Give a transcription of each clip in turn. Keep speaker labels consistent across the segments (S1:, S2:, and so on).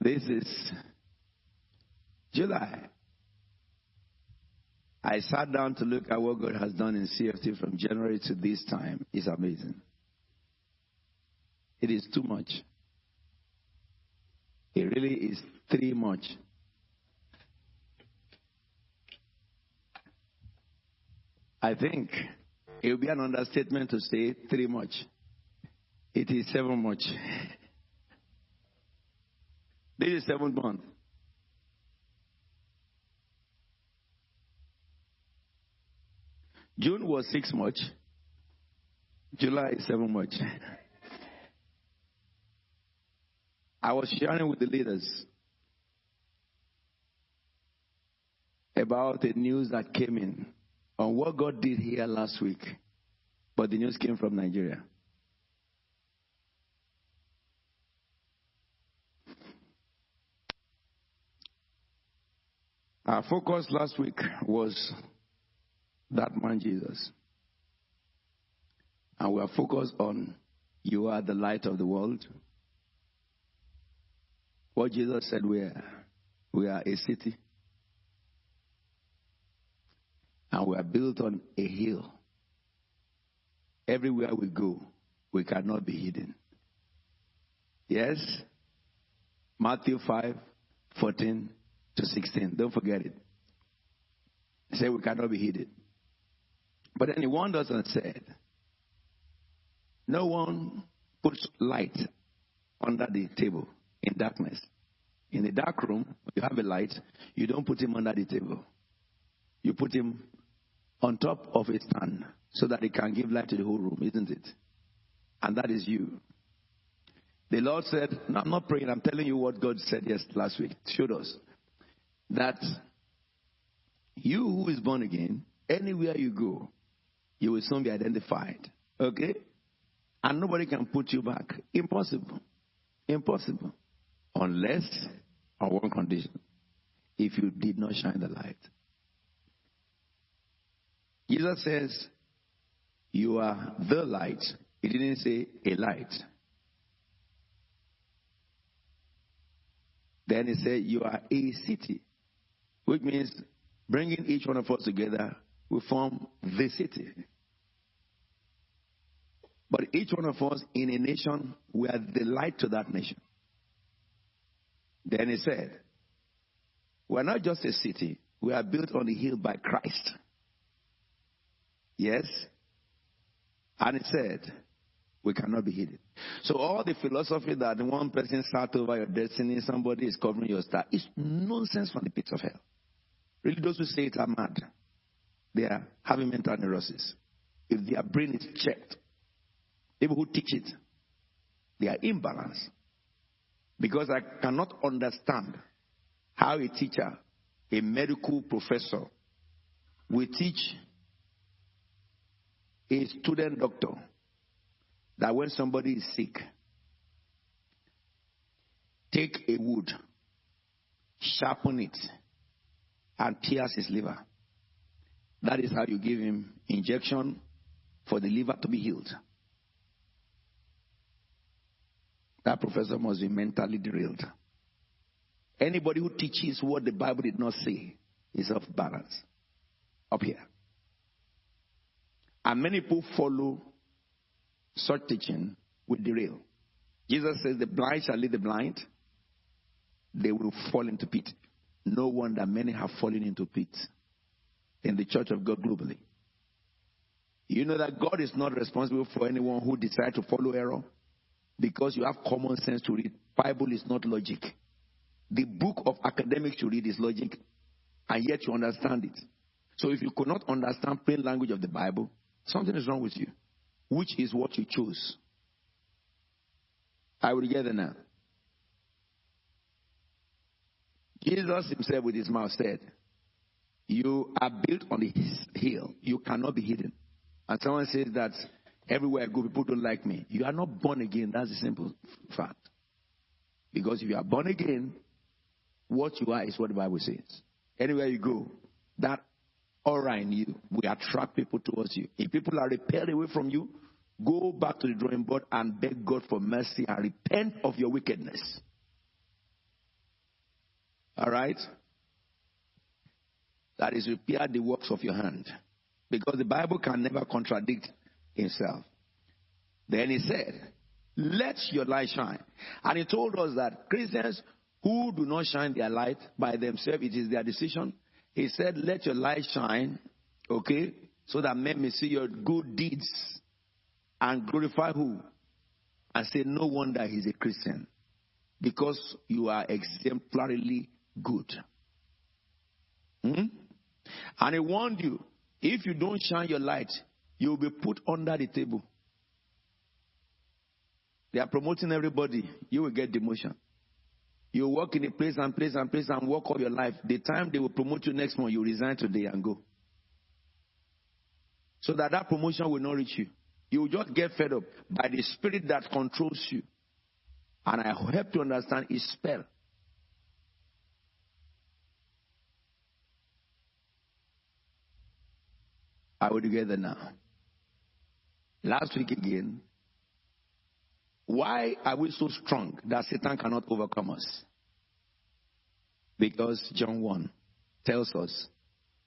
S1: This is July. I sat down to look at what God has done in CFT from January to this time. It's amazing. It is too much. It really is too much. I think it would be an understatement to say three much. It is seven much. This is seventh month. June was six much. July seven much. I was sharing with the leaders about the news that came in on what God did here last week, but the news came from Nigeria. Our focus last week was that man Jesus. And we are focused on you are the light of the world. What Jesus said we are. We are a city. And we are built on a hill. Everywhere we go, we cannot be hidden. Yes? Matthew 5 14 to 16. Don't forget it. Say we cannot be hidden. But then he warned us and said, No one puts light under the table in darkness. In a dark room, you have a light, you don't put him under the table. You put him on top of a stand so that it can give light to the whole room, isn't it? And that is you. The Lord said, no, I'm not praying, I'm telling you what God said yes last week, showed us. That you who is born again, anywhere you go, you will soon be identified. Okay? And nobody can put you back. Impossible. Impossible. Unless on one condition. If you did not shine the light. Jesus says, You are the light. He didn't say a light. Then he said, You are a city, which means bringing each one of us together, we form the city. But each one of us in a nation, we are the light to that nation. Then he said, We are not just a city, we are built on the hill by Christ. Yes? And it said, we cannot be hidden. So all the philosophy that one person sat over your destiny, somebody is covering your star, is nonsense from the pits of hell. Really, those who say it are mad. They are having mental neurosis. If their brain is checked, people who teach it, they are imbalanced. Because I cannot understand how a teacher, a medical professor, will teach a student doctor that when somebody is sick, take a wood, sharpen it, and pierce his liver. That is how you give him injection for the liver to be healed. That professor must be mentally derailed. Anybody who teaches what the Bible did not say is off balance. Up here. And many people follow such teaching with derail. Jesus says, The blind shall lead the blind, they will fall into pit. No wonder many have fallen into pits in the church of God globally. You know that God is not responsible for anyone who decides to follow error because you have common sense to read. Bible is not logic. The book of academics to read is logic, and yet you understand it. So if you could not understand plain language of the Bible, Something is wrong with you. Which is what you choose? I will get there now. Jesus himself with his mouth said, You are built on the hill. You cannot be hidden. And someone says that everywhere I go, people don't like me. You are not born again. That's a simple fact. Because if you are born again, what you are is what the Bible says. Anywhere you go, that aura in you will attract people towards you. If people are repelled away from you, go back to the drawing board and beg God for mercy and repent of your wickedness. All right? That is, repair the works of your hand. Because the Bible can never contradict himself. Then he said, Let your light shine. And he told us that Christians who do not shine their light by themselves, it is their decision. He said, Let your light shine, okay, so that men may see your good deeds and glorify who? And say, No wonder he's a Christian. Because you are exemplarily good. Hmm? And he warned you if you don't shine your light, you will be put under the table. They are promoting everybody. You will get demotion. You work in a place and place and place and work all your life. The time they will promote you next month, you resign today and go. So that that promotion will not reach you. You will just get fed up by the spirit that controls you. And I help to understand is spell. Are we together now? Last week again, why are we so strong that Satan cannot overcome us? Because John 1 tells us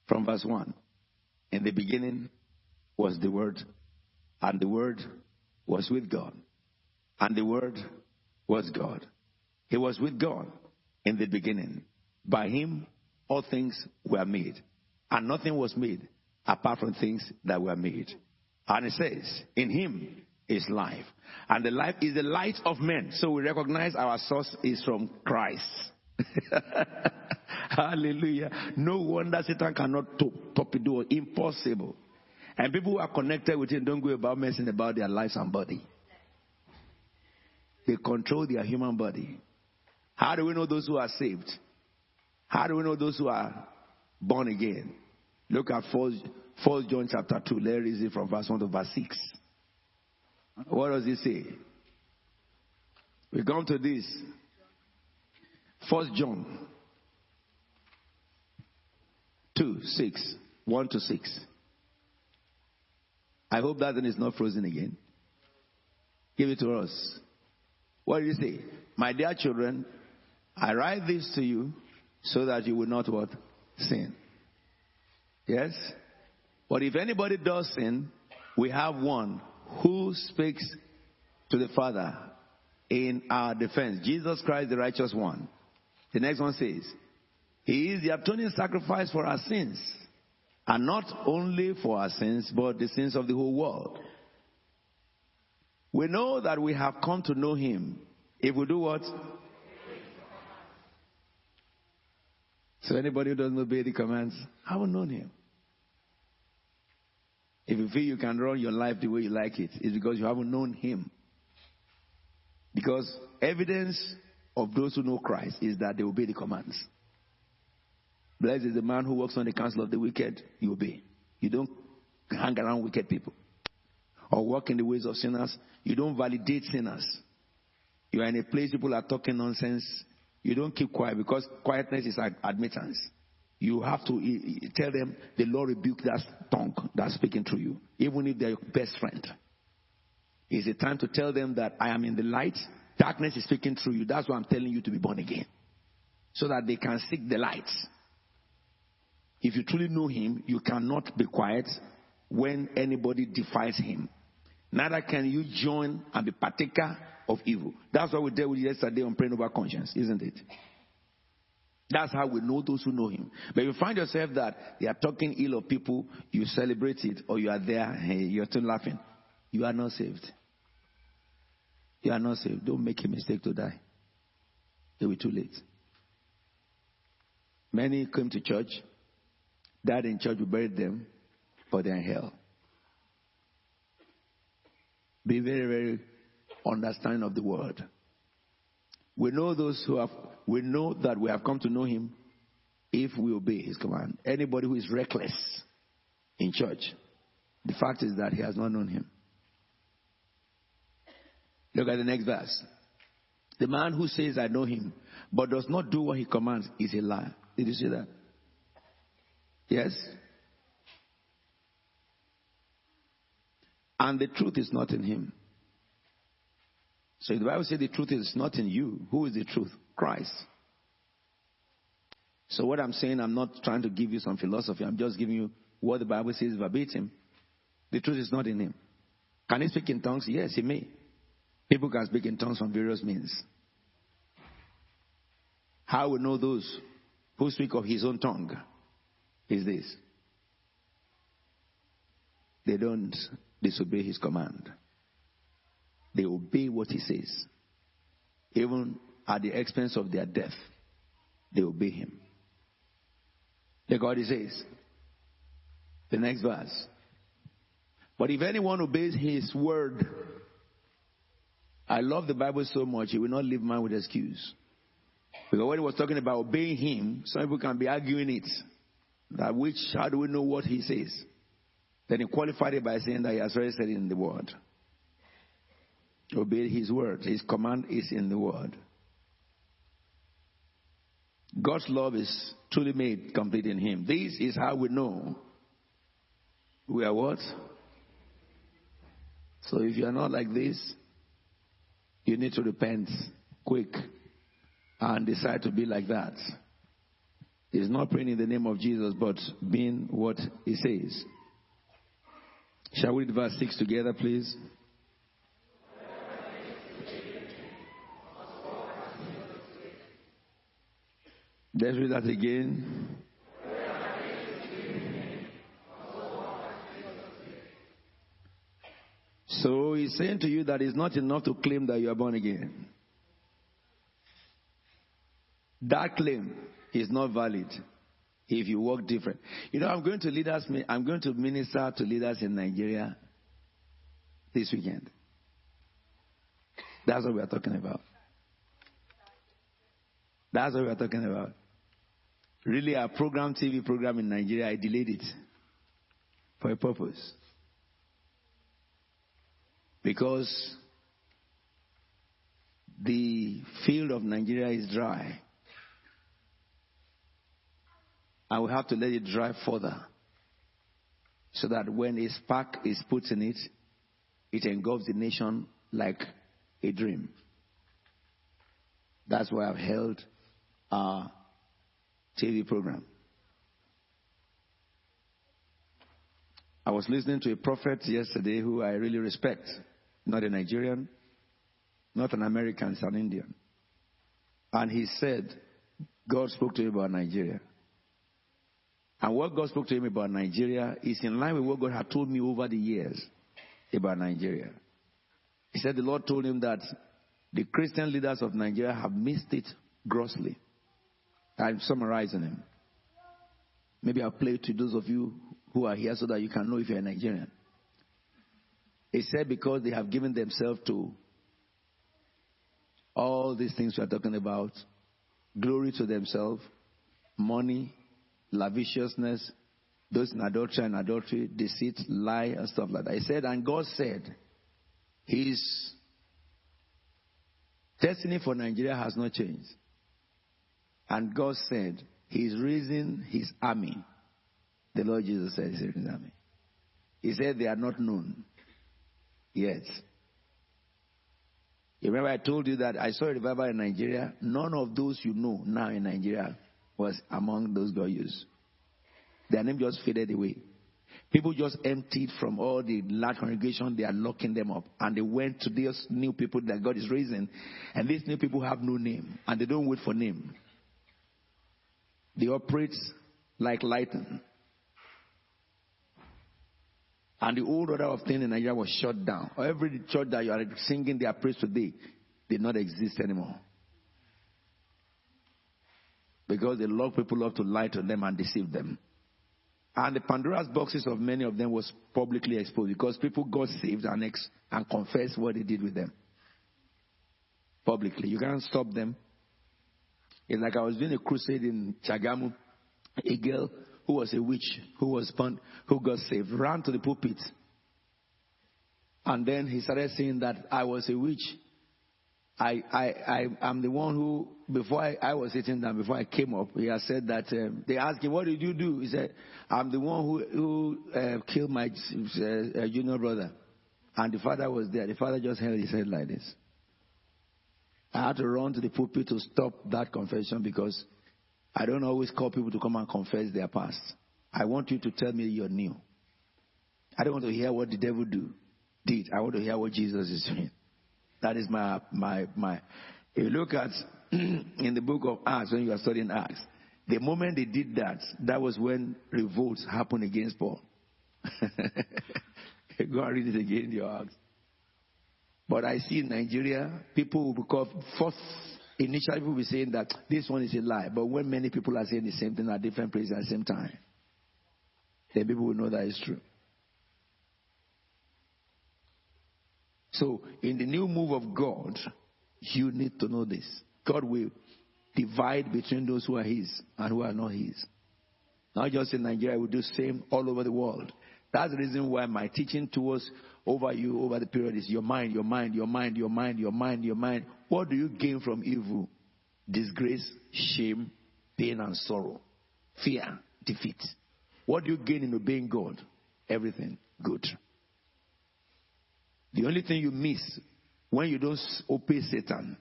S1: from verse 1 In the beginning was the Word, and the Word was with God, and the Word was God. He was with God in the beginning. By Him, all things were made, and nothing was made apart from things that were made. And it says, In him is life. And the life is the light of men. So we recognize our source is from Christ. Hallelujah. No wonder Satan cannot torpedo. Impossible. And people who are connected with him don't go about messing about their lives and body. They control their human body. How do we know those who are saved? How do we know those who are born again? Look at First, First John chapter 2. Let's read it from verse 1 to verse 6. What does it say? We come to this. First John 2, 6. 1 to 6. I hope that one is not frozen again. Give it to us. What did he say? My dear children, I write this to you so that you will not what? Sin. Yes? But if anybody does sin, we have one who speaks to the Father in our defense. Jesus Christ, the righteous one. The next one says, He is the atoning sacrifice for our sins. And not only for our sins, but the sins of the whole world. We know that we have come to know Him if we do what? So anybody who doesn't obey the commands, haven't known him. If you feel you can run your life the way you like it, it's because you haven't known him. Because evidence of those who know Christ is that they obey the commands. Blessed is the man who walks on the counsel of the wicked, you obey. You don't hang around wicked people. Or walk in the ways of sinners. You don't validate sinners. You are in a place people are talking nonsense you don't keep quiet because quietness is admittance. You have to eh, eh, tell them the Lord rebuke that tongue that's speaking to you, even if they're your best friend. It's a time to tell them that I am in the light, darkness is speaking through you. That's why I'm telling you to be born again. So that they can seek the light. If you truly know Him, you cannot be quiet when anybody defies Him. Neither can you join and be partaker of evil. That's what we dealt with yesterday on praying over conscience, isn't it? That's how we know those who know him. But you find yourself that they are talking ill of people, you celebrate it, or you are there, hey, you're still laughing. You are not saved. You are not saved. Don't make a mistake to die. It will be too late. Many came to church, died in church, we buried them, but they're in hell. Be very, very understanding of the word. We know those who have, we know that we have come to know him if we obey his command. Anybody who is reckless in church, the fact is that he has not known him. Look at the next verse. The man who says, I know him, but does not do what he commands is a liar. Did you see that? Yes? And the truth is not in him. So the Bible says the truth is not in you. Who is the truth? Christ. So, what I'm saying, I'm not trying to give you some philosophy. I'm just giving you what the Bible says verbatim. The truth is not in him. Can he speak in tongues? Yes, he may. People can speak in tongues from various means. How we know those who speak of his own tongue is this they don't disobey his command, they obey what he says, even at the expense of their death. They obey him. The God he says. The next verse. But if anyone obeys his word, I love the Bible so much, he will not leave man with excuse. Because when he was talking about obeying him, some people can be arguing it. That which, how do we know what he says? Then he qualified it by saying that he has already said it in the word. Obey his word. His command is in the word. God's love is truly made complete in him. This is how we know we are what? So if you are not like this, you need to repent quick and decide to be like that. It's not praying in the name of Jesus, but being what he says. Shall we read verse 6 together, please? Let's read that again. So he's saying to you that it's not enough to claim that you are born again. That claim is not valid if you walk different. You know, I'm going to leaders. I'm going to minister to leaders in Nigeria this weekend. That's what we are talking about. That's what we are talking about. Really, our program, TV program in Nigeria, I delayed it for a purpose. Because the field of Nigeria is dry. And we have to let it dry further. So that when a spark is put in it, it engulfs the nation like a dream. That's why I've held our TV program. I was listening to a prophet yesterday who I really respect, not a Nigerian, not an American, it's an Indian. And he said, God spoke to him about Nigeria. And what God spoke to him about Nigeria is in line with what God had told me over the years about Nigeria. He said the Lord told him that the Christian leaders of Nigeria have missed it grossly. I'm summarizing him. Maybe I'll play to those of you who are here so that you can know if you're a Nigerian. He said because they have given themselves to all these things we are talking about glory to themselves, money, lavishness, those in adultery and adultery, deceit, lie, and stuff like that. He said, and God said, His destiny for Nigeria has not changed. And God said, He's raising His army. The Lord Jesus said, He's raising His army. He said, they are not known yet. You remember I told you that I saw a revival in Nigeria. None of those you know now in Nigeria was among those God used. Their name just faded away. People just emptied from all the large congregation. They are locking them up. And they went to these new people that God is raising. And these new people have no name. And they don't wait for name. They operate like lightning. And the old order of things in Nigeria was shut down. Every church that you are singing their praise today did not exist anymore. Because the Lord people love to lie to them and deceive them. And the Pandora's boxes of many of them was publicly exposed because people got saved and, ex- and confessed what they did with them. Publicly. You can't stop them. It's like I was doing a crusade in Shagamu. A girl who was a witch, who was born, who got saved, ran to the pulpit. And then he started saying that I was a witch. I, I, I, am the one who, before I, I, was sitting down, before I came up, he has said that, um, they asked him, what did you do? He said, I'm the one who, who uh, killed my uh, uh, junior brother. And the father was there. The father just held his head like this. I had to run to the pulpit to stop that confession because I don't always call people to come and confess their past. I want you to tell me you're new. I don't want to hear what the devil do, did. I want to hear what Jesus is doing. That is my my my. If you look at in the book of Acts when you are studying Acts, the moment they did that, that was when revolts happened against Paul. Go and read it again in your Acts. But I see in Nigeria, people will become first initially people will be saying that this one is a lie. But when many people are saying the same thing at different places at the same time, then people will know that it's true. So, in the new move of God, you need to know this. God will divide between those who are His and who are not His. Not just in Nigeria, we do the same all over the world. That's the reason why my teaching towards over you over the period is your mind, your mind, your mind, your mind, your mind, your mind. What do you gain from evil? Disgrace, shame, pain, and sorrow, fear, defeat. What do you gain in obeying God? Everything good. The only thing you miss when you don't obey Satan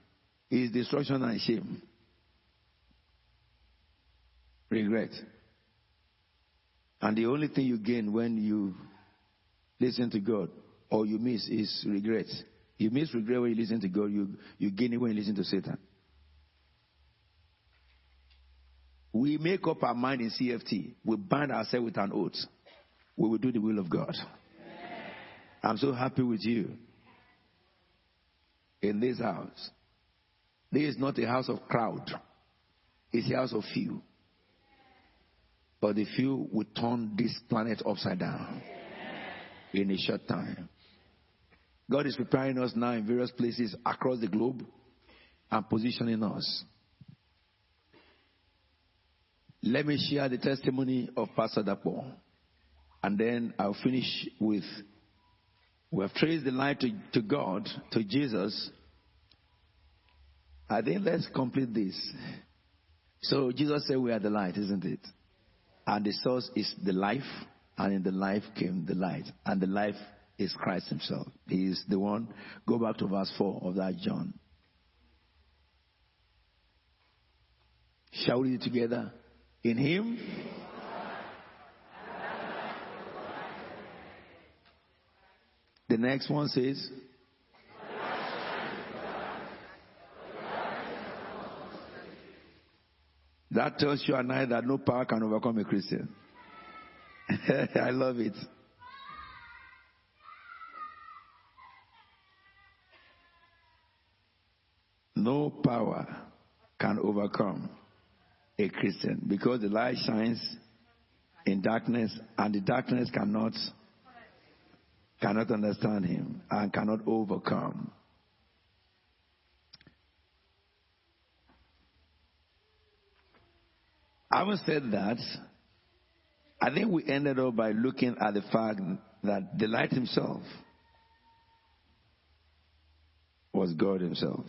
S1: is destruction and shame. Regret. And the only thing you gain when you listen to God or you miss is regret. You miss regret when you listen to God, you, you gain it when you listen to Satan. We make up our mind in CFT. We bind ourselves with an oath. We will do the will of God. I'm so happy with you in this house. This is not a house of crowd. It's a house of few. But the few will turn this planet upside down in a short time. God is preparing us now in various places across the globe and positioning us. Let me share the testimony of Pastor Dapo. And then I'll finish with we have traced the line to, to God, to Jesus. I think let's complete this. So Jesus said we are the light, isn't it? And the source is the life, and in the life came the light. And the life is Christ Himself. He is the one. Go back to verse 4 of that John. Shall we together? In Him The next one says, That tells you and I that no power can overcome a Christian. I love it. No power can overcome a Christian because the light shines in darkness and the darkness cannot cannot understand him and cannot overcome. Having said that, I think we ended up by looking at the fact that the light himself was God himself.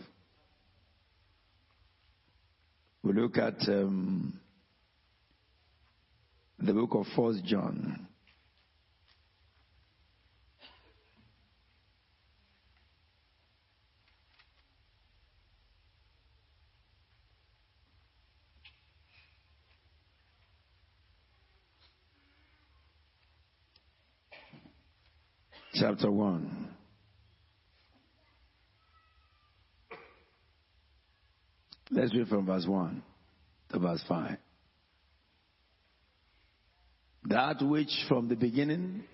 S1: We look at um, the book of First John. chapter 1. Let's read from verse 1 to verse 5. That which from the beginning,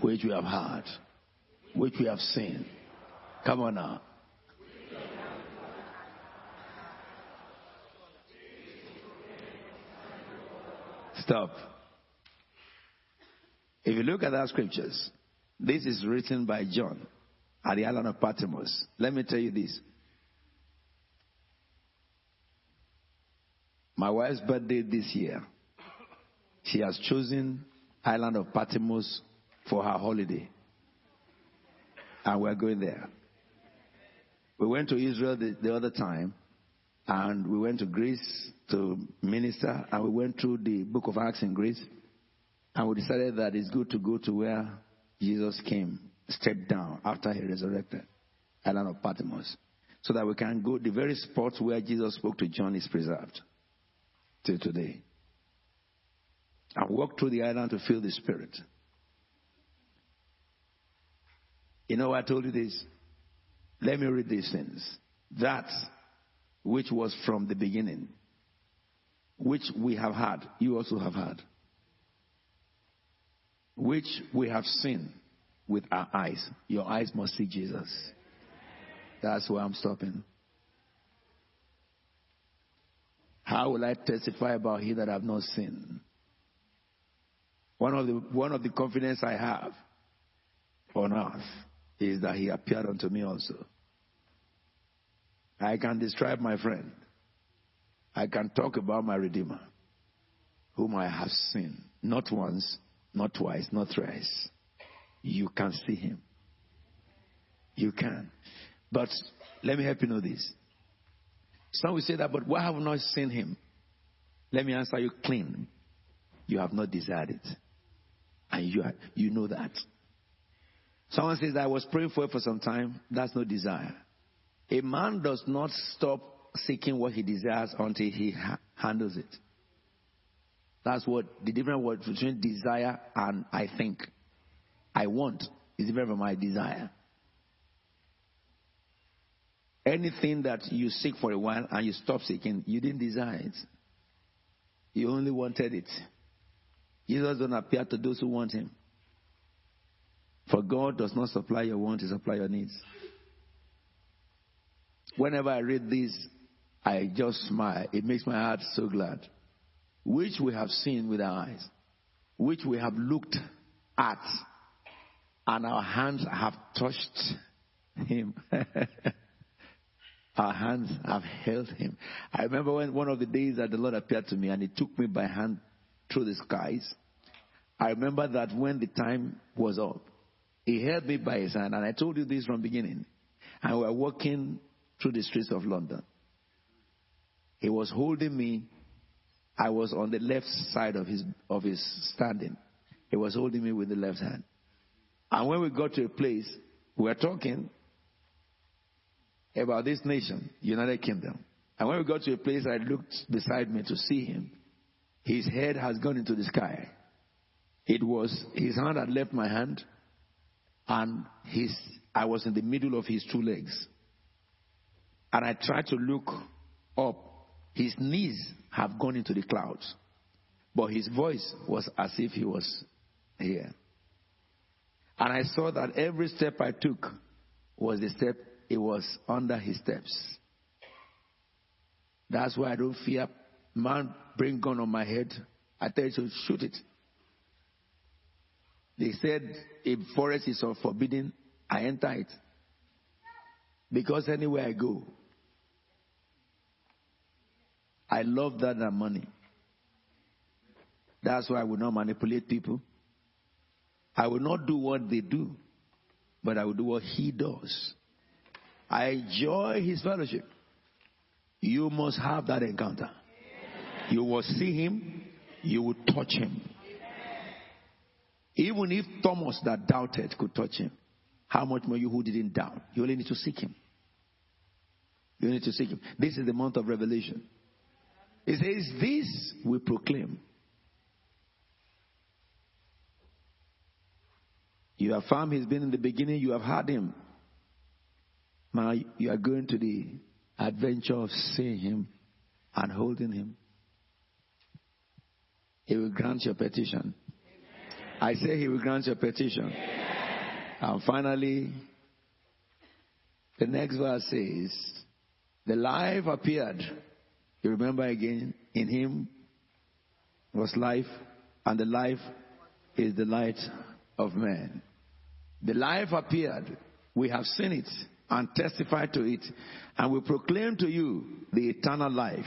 S1: which we have heard, which we have seen. Come on now. Stop. If you look at our scriptures, this is written by John at the island of Patmos. Let me tell you this. My wife's birthday this year, she has chosen island of Patmos for her holiday. And we're going there. We went to Israel the, the other time, and we went to Greece to minister, and we went through the book of Acts in Greece, and we decided that it's good to go to where Jesus came, stepped down after he resurrected, island of Patmos, so that we can go the very spot where Jesus spoke to John is preserved. Till today. I walked through the island to feel the Spirit. You know, I told you this. Let me read these things. That which was from the beginning, which we have had, you also have had, which we have seen with our eyes. Your eyes must see Jesus. That's why I'm stopping. How will I testify about he that I have not seen? One of the one of the confidence I have on earth is that he appeared unto me also. I can describe my friend. I can talk about my Redeemer, whom I have seen, not once, not twice, not thrice. You can see him. You can. But let me help you know this. Some will say that, but why have not seen him? Let me answer you clean. You have not desired it. And you, are, you know that. Someone says, I was praying for it for some time. That's no desire. A man does not stop seeking what he desires until he ha- handles it. That's what the different word between desire and I think. I want is different from my desire. Anything that you seek for a while and you stop seeking, you didn't desire it. You only wanted it. Jesus don't appear to those who want him. For God does not supply your wants, He supplies your needs. Whenever I read this, I just smile. It makes my heart so glad. Which we have seen with our eyes, which we have looked at, and our hands have touched Him. our hands have held Him. I remember when one of the days that the Lord appeared to me and He took me by hand through the skies. I remember that when the time was up, he held me by his hand, and I told you this from beginning. And we were walking through the streets of London. He was holding me. I was on the left side of his of his standing. He was holding me with the left hand. And when we got to a place, we were talking about this nation, United Kingdom. And when we got to a place, I looked beside me to see him. His head has gone into the sky. It was his hand had left my hand and his, I was in the middle of his two legs. And I tried to look up. His knees have gone into the clouds, but his voice was as if he was here. And I saw that every step I took was the step, it was under his steps. That's why I don't fear man bring gun on my head. I tell you to shoot it. They said if forest is forbidden, I enter it. Because anywhere I go, I love that than money. That's why I will not manipulate people. I will not do what they do, but I will do what he does. I enjoy his fellowship. You must have that encounter. You will see him, you will touch him. Even if Thomas that doubted could touch him, how much more you who didn't doubt? You only need to seek him. You need to seek him. This is the month of revelation. It says, This we proclaim. You have found he's been in the beginning, you have had him. Now you are going to the adventure of seeing him and holding him. He will grant your petition. I say he will grant your petition. And finally, the next verse says, The life appeared. You remember again, in him was life, and the life is the light of man. The life appeared. We have seen it and testify to it, and we proclaim to you the eternal life,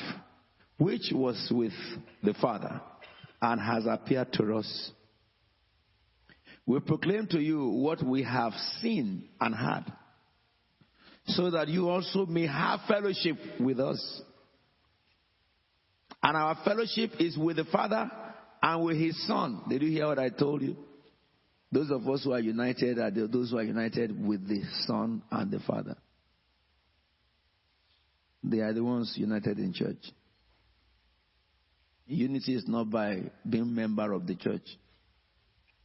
S1: which was with the Father and has appeared to us we proclaim to you what we have seen and heard, so that you also may have fellowship with us. And our fellowship is with the Father and with His Son. Did you hear what I told you? Those of us who are united are those who are united with the Son and the Father. They are the ones united in church. Unity is not by being member of the church.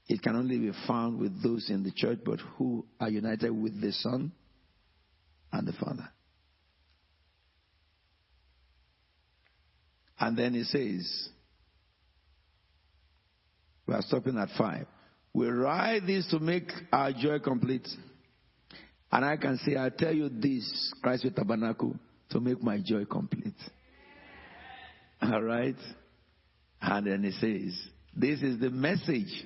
S1: It can only be found with those in the church, but who are united with the Son and the Father. And then he says, we are stopping at five. We write this to make our joy complete. And I can say, I tell you this, Christ with tabernacle, to make my joy complete. All right? And then he says, This is the message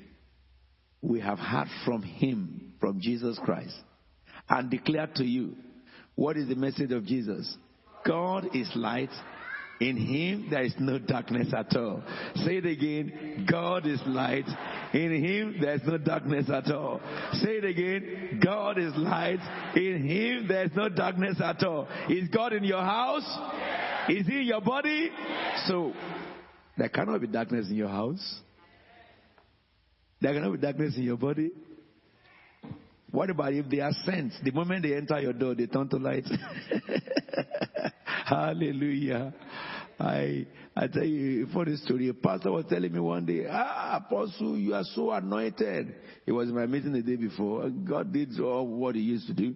S1: we have heard from him, from Jesus Christ, and declared to you. What is the message of Jesus? God is light. In him there is no darkness at all. Say it again. God is light. In him there is no darkness at all. Say it again. God is light. In him there is no darkness at all. Is God in your house? Is he in your body? So there cannot be darkness in your house. There cannot be darkness in your body. What about if they are sent? The moment they enter your door, they turn to light. Hallelujah. I I tell you a funny story. A pastor was telling me one day, Ah, Apostle, you are so anointed. It was my meeting the day before. God did all what he used to do.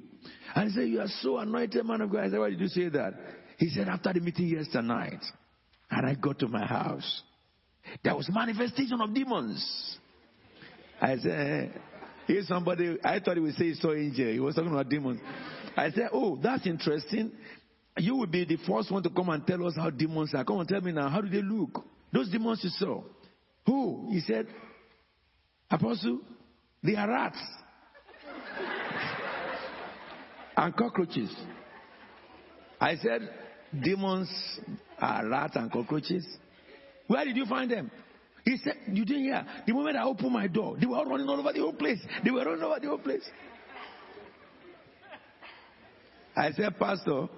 S1: And he said, You are so anointed, man of God. I said, Why did you say that? He said, After the meeting yesterday night, and I got to my house, there was manifestation of demons. I said, Here's somebody, I thought he would say he saw angel. He was talking about demons. I said, Oh, that's interesting. You will be the first one to come and tell us how demons are. Come and tell me now, how do they look? Those demons you saw. Who? He said, Apostle, they are rats and cockroaches. I said, demons are rats and cockroaches. Where did you find them? He said, You didn't hear. The moment I opened my door, they were all running all over the whole place. They were running over the whole place. I said, Pastor,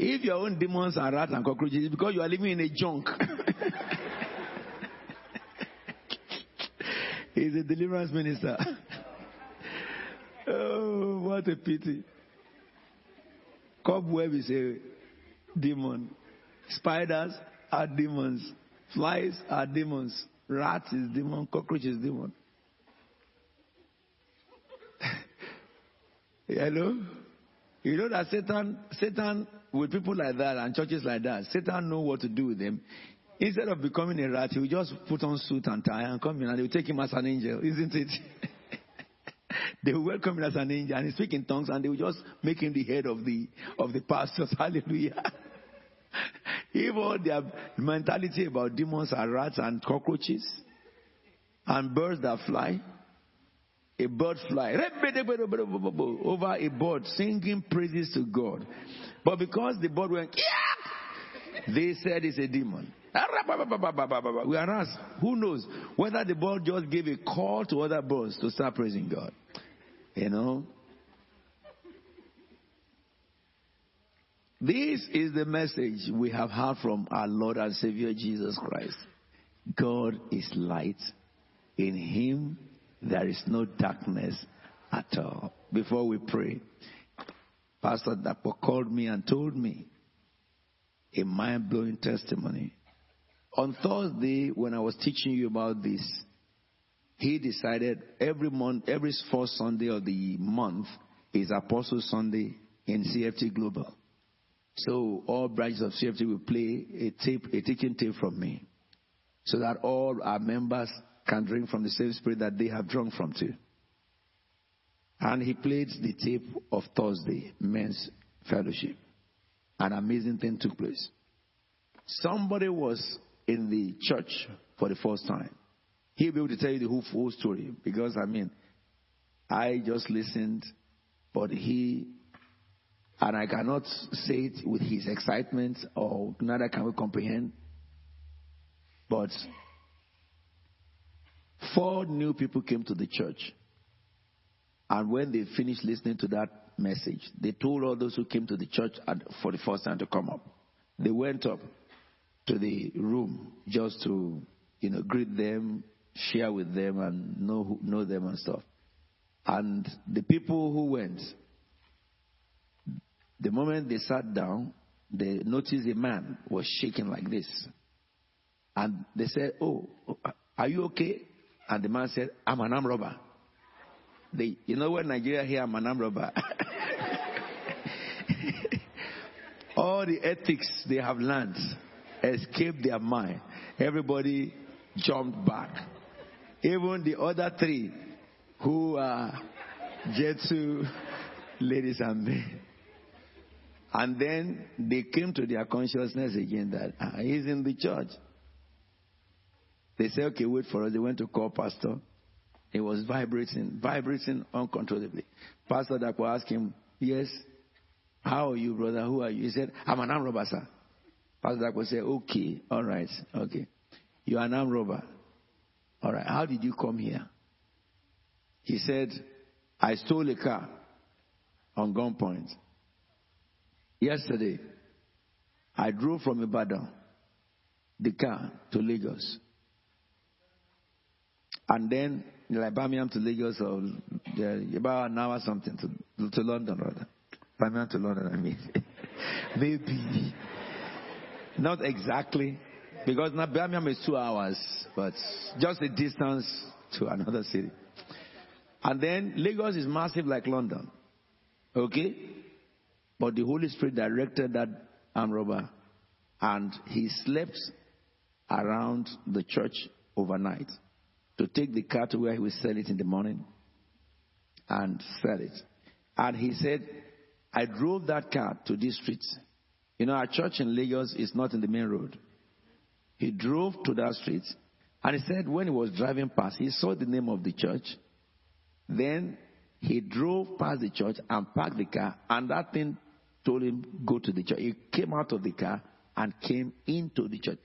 S1: if your own demons are rats and cockroaches, it's because you are living in a junk. He's a deliverance minister. oh, what a pity. Cobweb is a demon. Spiders are demons. Flies are demons. Rats is demon. Cockroach is demon. Hello? You know that Satan, Satan, with people like that and churches like that, Satan know what to do with them. Instead of becoming a rat, he will just put on suit and tie and come in and they will take him as an angel, isn't it? they will welcome him as an angel and he speak in tongues and they will just make him the head of the of the pastors. Hallelujah. Even their mentality about demons are rats and cockroaches and birds that fly. A bird fly over a bird singing praises to God. But because the bird went, yeah! they said it's a demon. Ah, we are asked, who knows whether the bird just gave a call to other birds to start praising God. You know? This is the message we have heard from our Lord and Savior Jesus Christ. God is light. In Him there is no darkness at all. Before we pray, Pastor Dapo called me and told me a mind blowing testimony. On Thursday, when I was teaching you about this, he decided every month, every fourth Sunday of the month is Apostle Sunday in CFT Global. So all branches of CFT will play a tape, a teaching tape from me, so that all our members can drink from the same spirit that they have drunk from too. And he played the tape of Thursday, men's fellowship. An amazing thing took place. Somebody was in the church for the first time. He'll be able to tell you the whole, full story because I mean, I just listened, but he, and I cannot say it with his excitement or neither can we comprehend. But four new people came to the church. And when they finished listening to that message, they told all those who came to the church for the first time to come up. They went up to the room just to, you know, greet them, share with them, and know know them and stuff. And the people who went, the moment they sat down, they noticed a man was shaking like this. And they said, Oh, are you okay? And the man said, I'm an arm robber. They, you know when Nigeria here, I'm an robber. All the ethics they have learned escaped their mind. Everybody jumped back. Even the other three who are Jetsu ladies and men. And then they came to their consciousness again that ah, he's in the church. They said, okay, wait for us. They went to call pastor. It was vibrating, vibrating uncontrollably. Pastor Dapo asked him, yes, how are you, brother? Who are you? He said, I'm an arm robber, sir. Pastor Dapo said, okay, all right, okay. You're an arm robber. All right, how did you come here? He said, I stole a car on gunpoint. Yesterday, I drove from Ibadan, the car to Lagos. And then, like Birmingham to Lagos, or yeah, about an hour something to, to London, rather. Birmingham to London, I mean. Maybe. Not exactly, because now Birmingham is two hours, but just the distance to another city. And then Lagos is massive like London. Okay? But the Holy Spirit directed that arm robber and he slept around the church overnight to take the car to where he will sell it in the morning and sell it. And he said, I drove that car to this street. You know, our church in Lagos is not in the main road. He drove to that street and he said when he was driving past, he saw the name of the church. Then he drove past the church and parked the car, and that thing told him, Go to the church. He came out of the car and came into the church.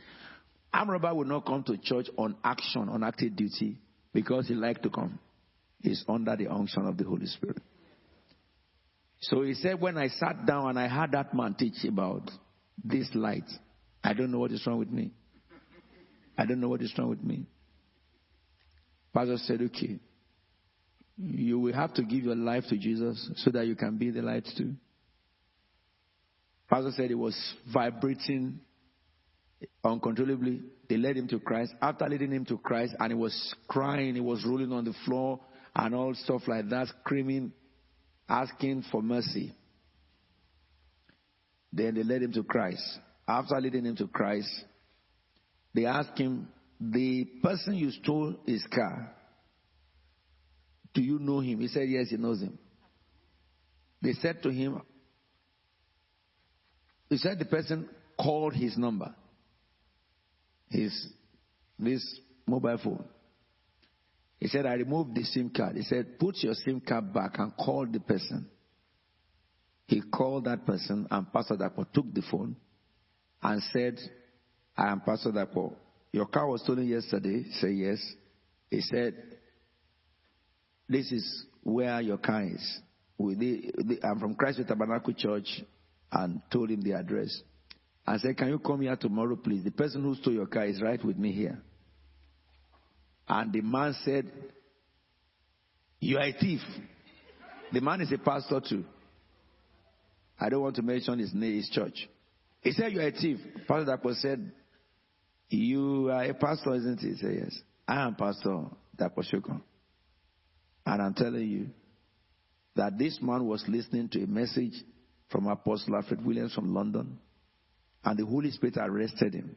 S1: Amraba would not come to church on action, on active duty, because he liked to come. He's under the unction of the Holy Spirit. So he said, When I sat down and I heard that man teach about this light, I don't know what is wrong with me. I don't know what is wrong with me. Pastor said, Okay, you will have to give your life to Jesus so that you can be the light too. Pastor said it was vibrating uncontrollably. They led him to Christ. After leading him to Christ, and he was crying, he was rolling on the floor and all stuff like that, screaming, asking for mercy. Then they led him to Christ. After leading him to Christ, they asked him, The person you stole his car, do you know him? He said, Yes, he knows him. They said to him, He said the person called his number, his this mobile phone. He said, I removed the SIM card. He said, Put your SIM card back and call the person. He called that person, and Pastor Dapo took the phone and said, I am Pastor Dapo. Your car was stolen yesterday. Said, Yes. He said, This is where your car is. I'm from Christ Tabernacle Church and told him the address. I said, Can you come here tomorrow, please? The person who stole your car is right with me here. And the man said, You are a thief. The man is a pastor too. I don't want to mention his name, his church. He said, You are a thief. Pastor Dapo said, You are a pastor, isn't he? He said, Yes. I am Pastor Dapo Shokon. And I'm telling you that this man was listening to a message from Apostle Alfred Williams from London, and the Holy Spirit arrested him.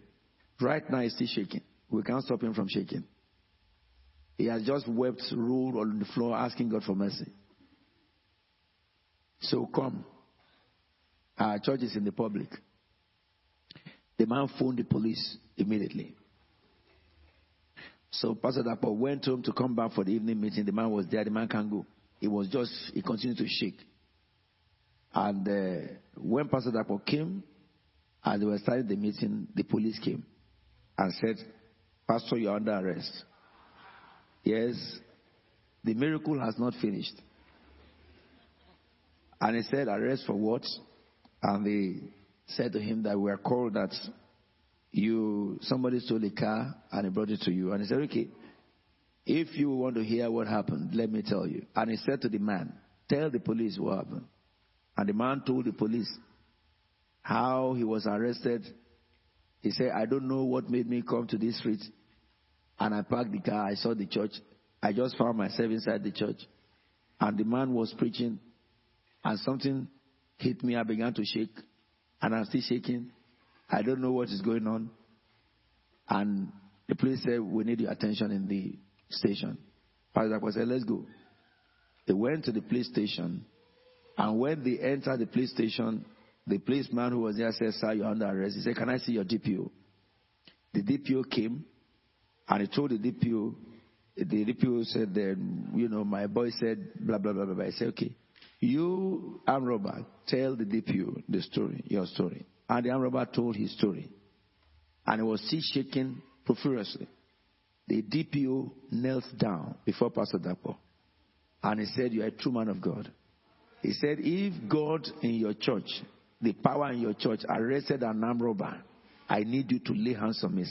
S1: Right now, he's still shaking. We can't stop him from shaking. He has just wept, rolled on the floor, asking God for mercy. So come. Our church is in the public. The man phoned the police immediately. So Pastor Dapo went home to come back for the evening meeting. The man was there. The man can't go. He was just, he continued to shake. And uh, when Pastor Dapo came, as they were starting the meeting, the police came and said, Pastor, you're under arrest. Yes, the miracle has not finished. And he said, Arrest for what? And they said to him that we are called that you somebody stole a car and he brought it to you. And he said, Okay, if you want to hear what happened, let me tell you. And he said to the man, Tell the police what happened. And the man told the police how he was arrested He said, I don't know what made me come to this street. And I parked the car. I saw the church. I just found myself inside the church. And the man was preaching. And something hit me. I began to shake. And I'm still shaking. I don't know what is going on. And the police said, We need your attention in the station. Pastor said, Let's go. They went to the police station. And when they entered the police station, the policeman who was there said, Sir, you're under arrest. He said, Can I see your DPO? The DPO came and he told the DPO, the DPO said, you know, my boy said, blah, blah, blah, blah, blah. I said, okay, you, arm robber, tell the DPO the story, your story. And the arm told his story. And he was still shaking profusely. The DPO knelt down before Pastor Dapo. And he said, You are a true man of God. He said, If God in your church, the power in your church, arrested an arm robber, I need you to lay hands on me.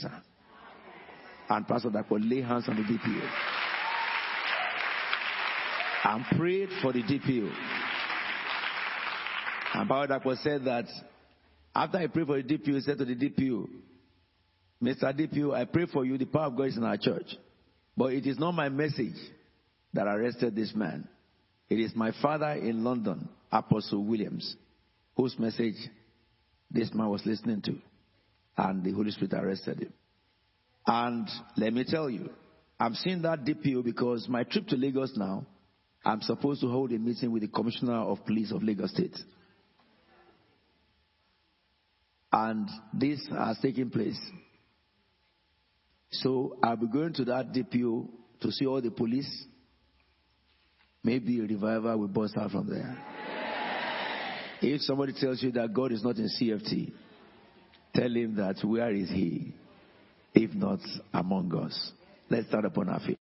S1: And Pastor Dapo lay hands on the DPO. And prayed for the DPO. And Pastor Dapo said that after I prayed for the DPO, he said to the DPO, Mr. DPO, I pray for you. The power of God is in our church. But it is not my message that arrested this man. It is my father in London, Apostle Williams, whose message this man was listening to. And the Holy Spirit arrested him. And let me tell you, I'm seeing that DPO because my trip to Lagos now, I'm supposed to hold a meeting with the Commissioner of Police of Lagos State. And this has taken place. So I'll be going to that DPO to see all the police. Maybe a revival will burst out from there. If somebody tells you that God is not in CFT, tell him that where is he? if not among us. Let's start upon our feet.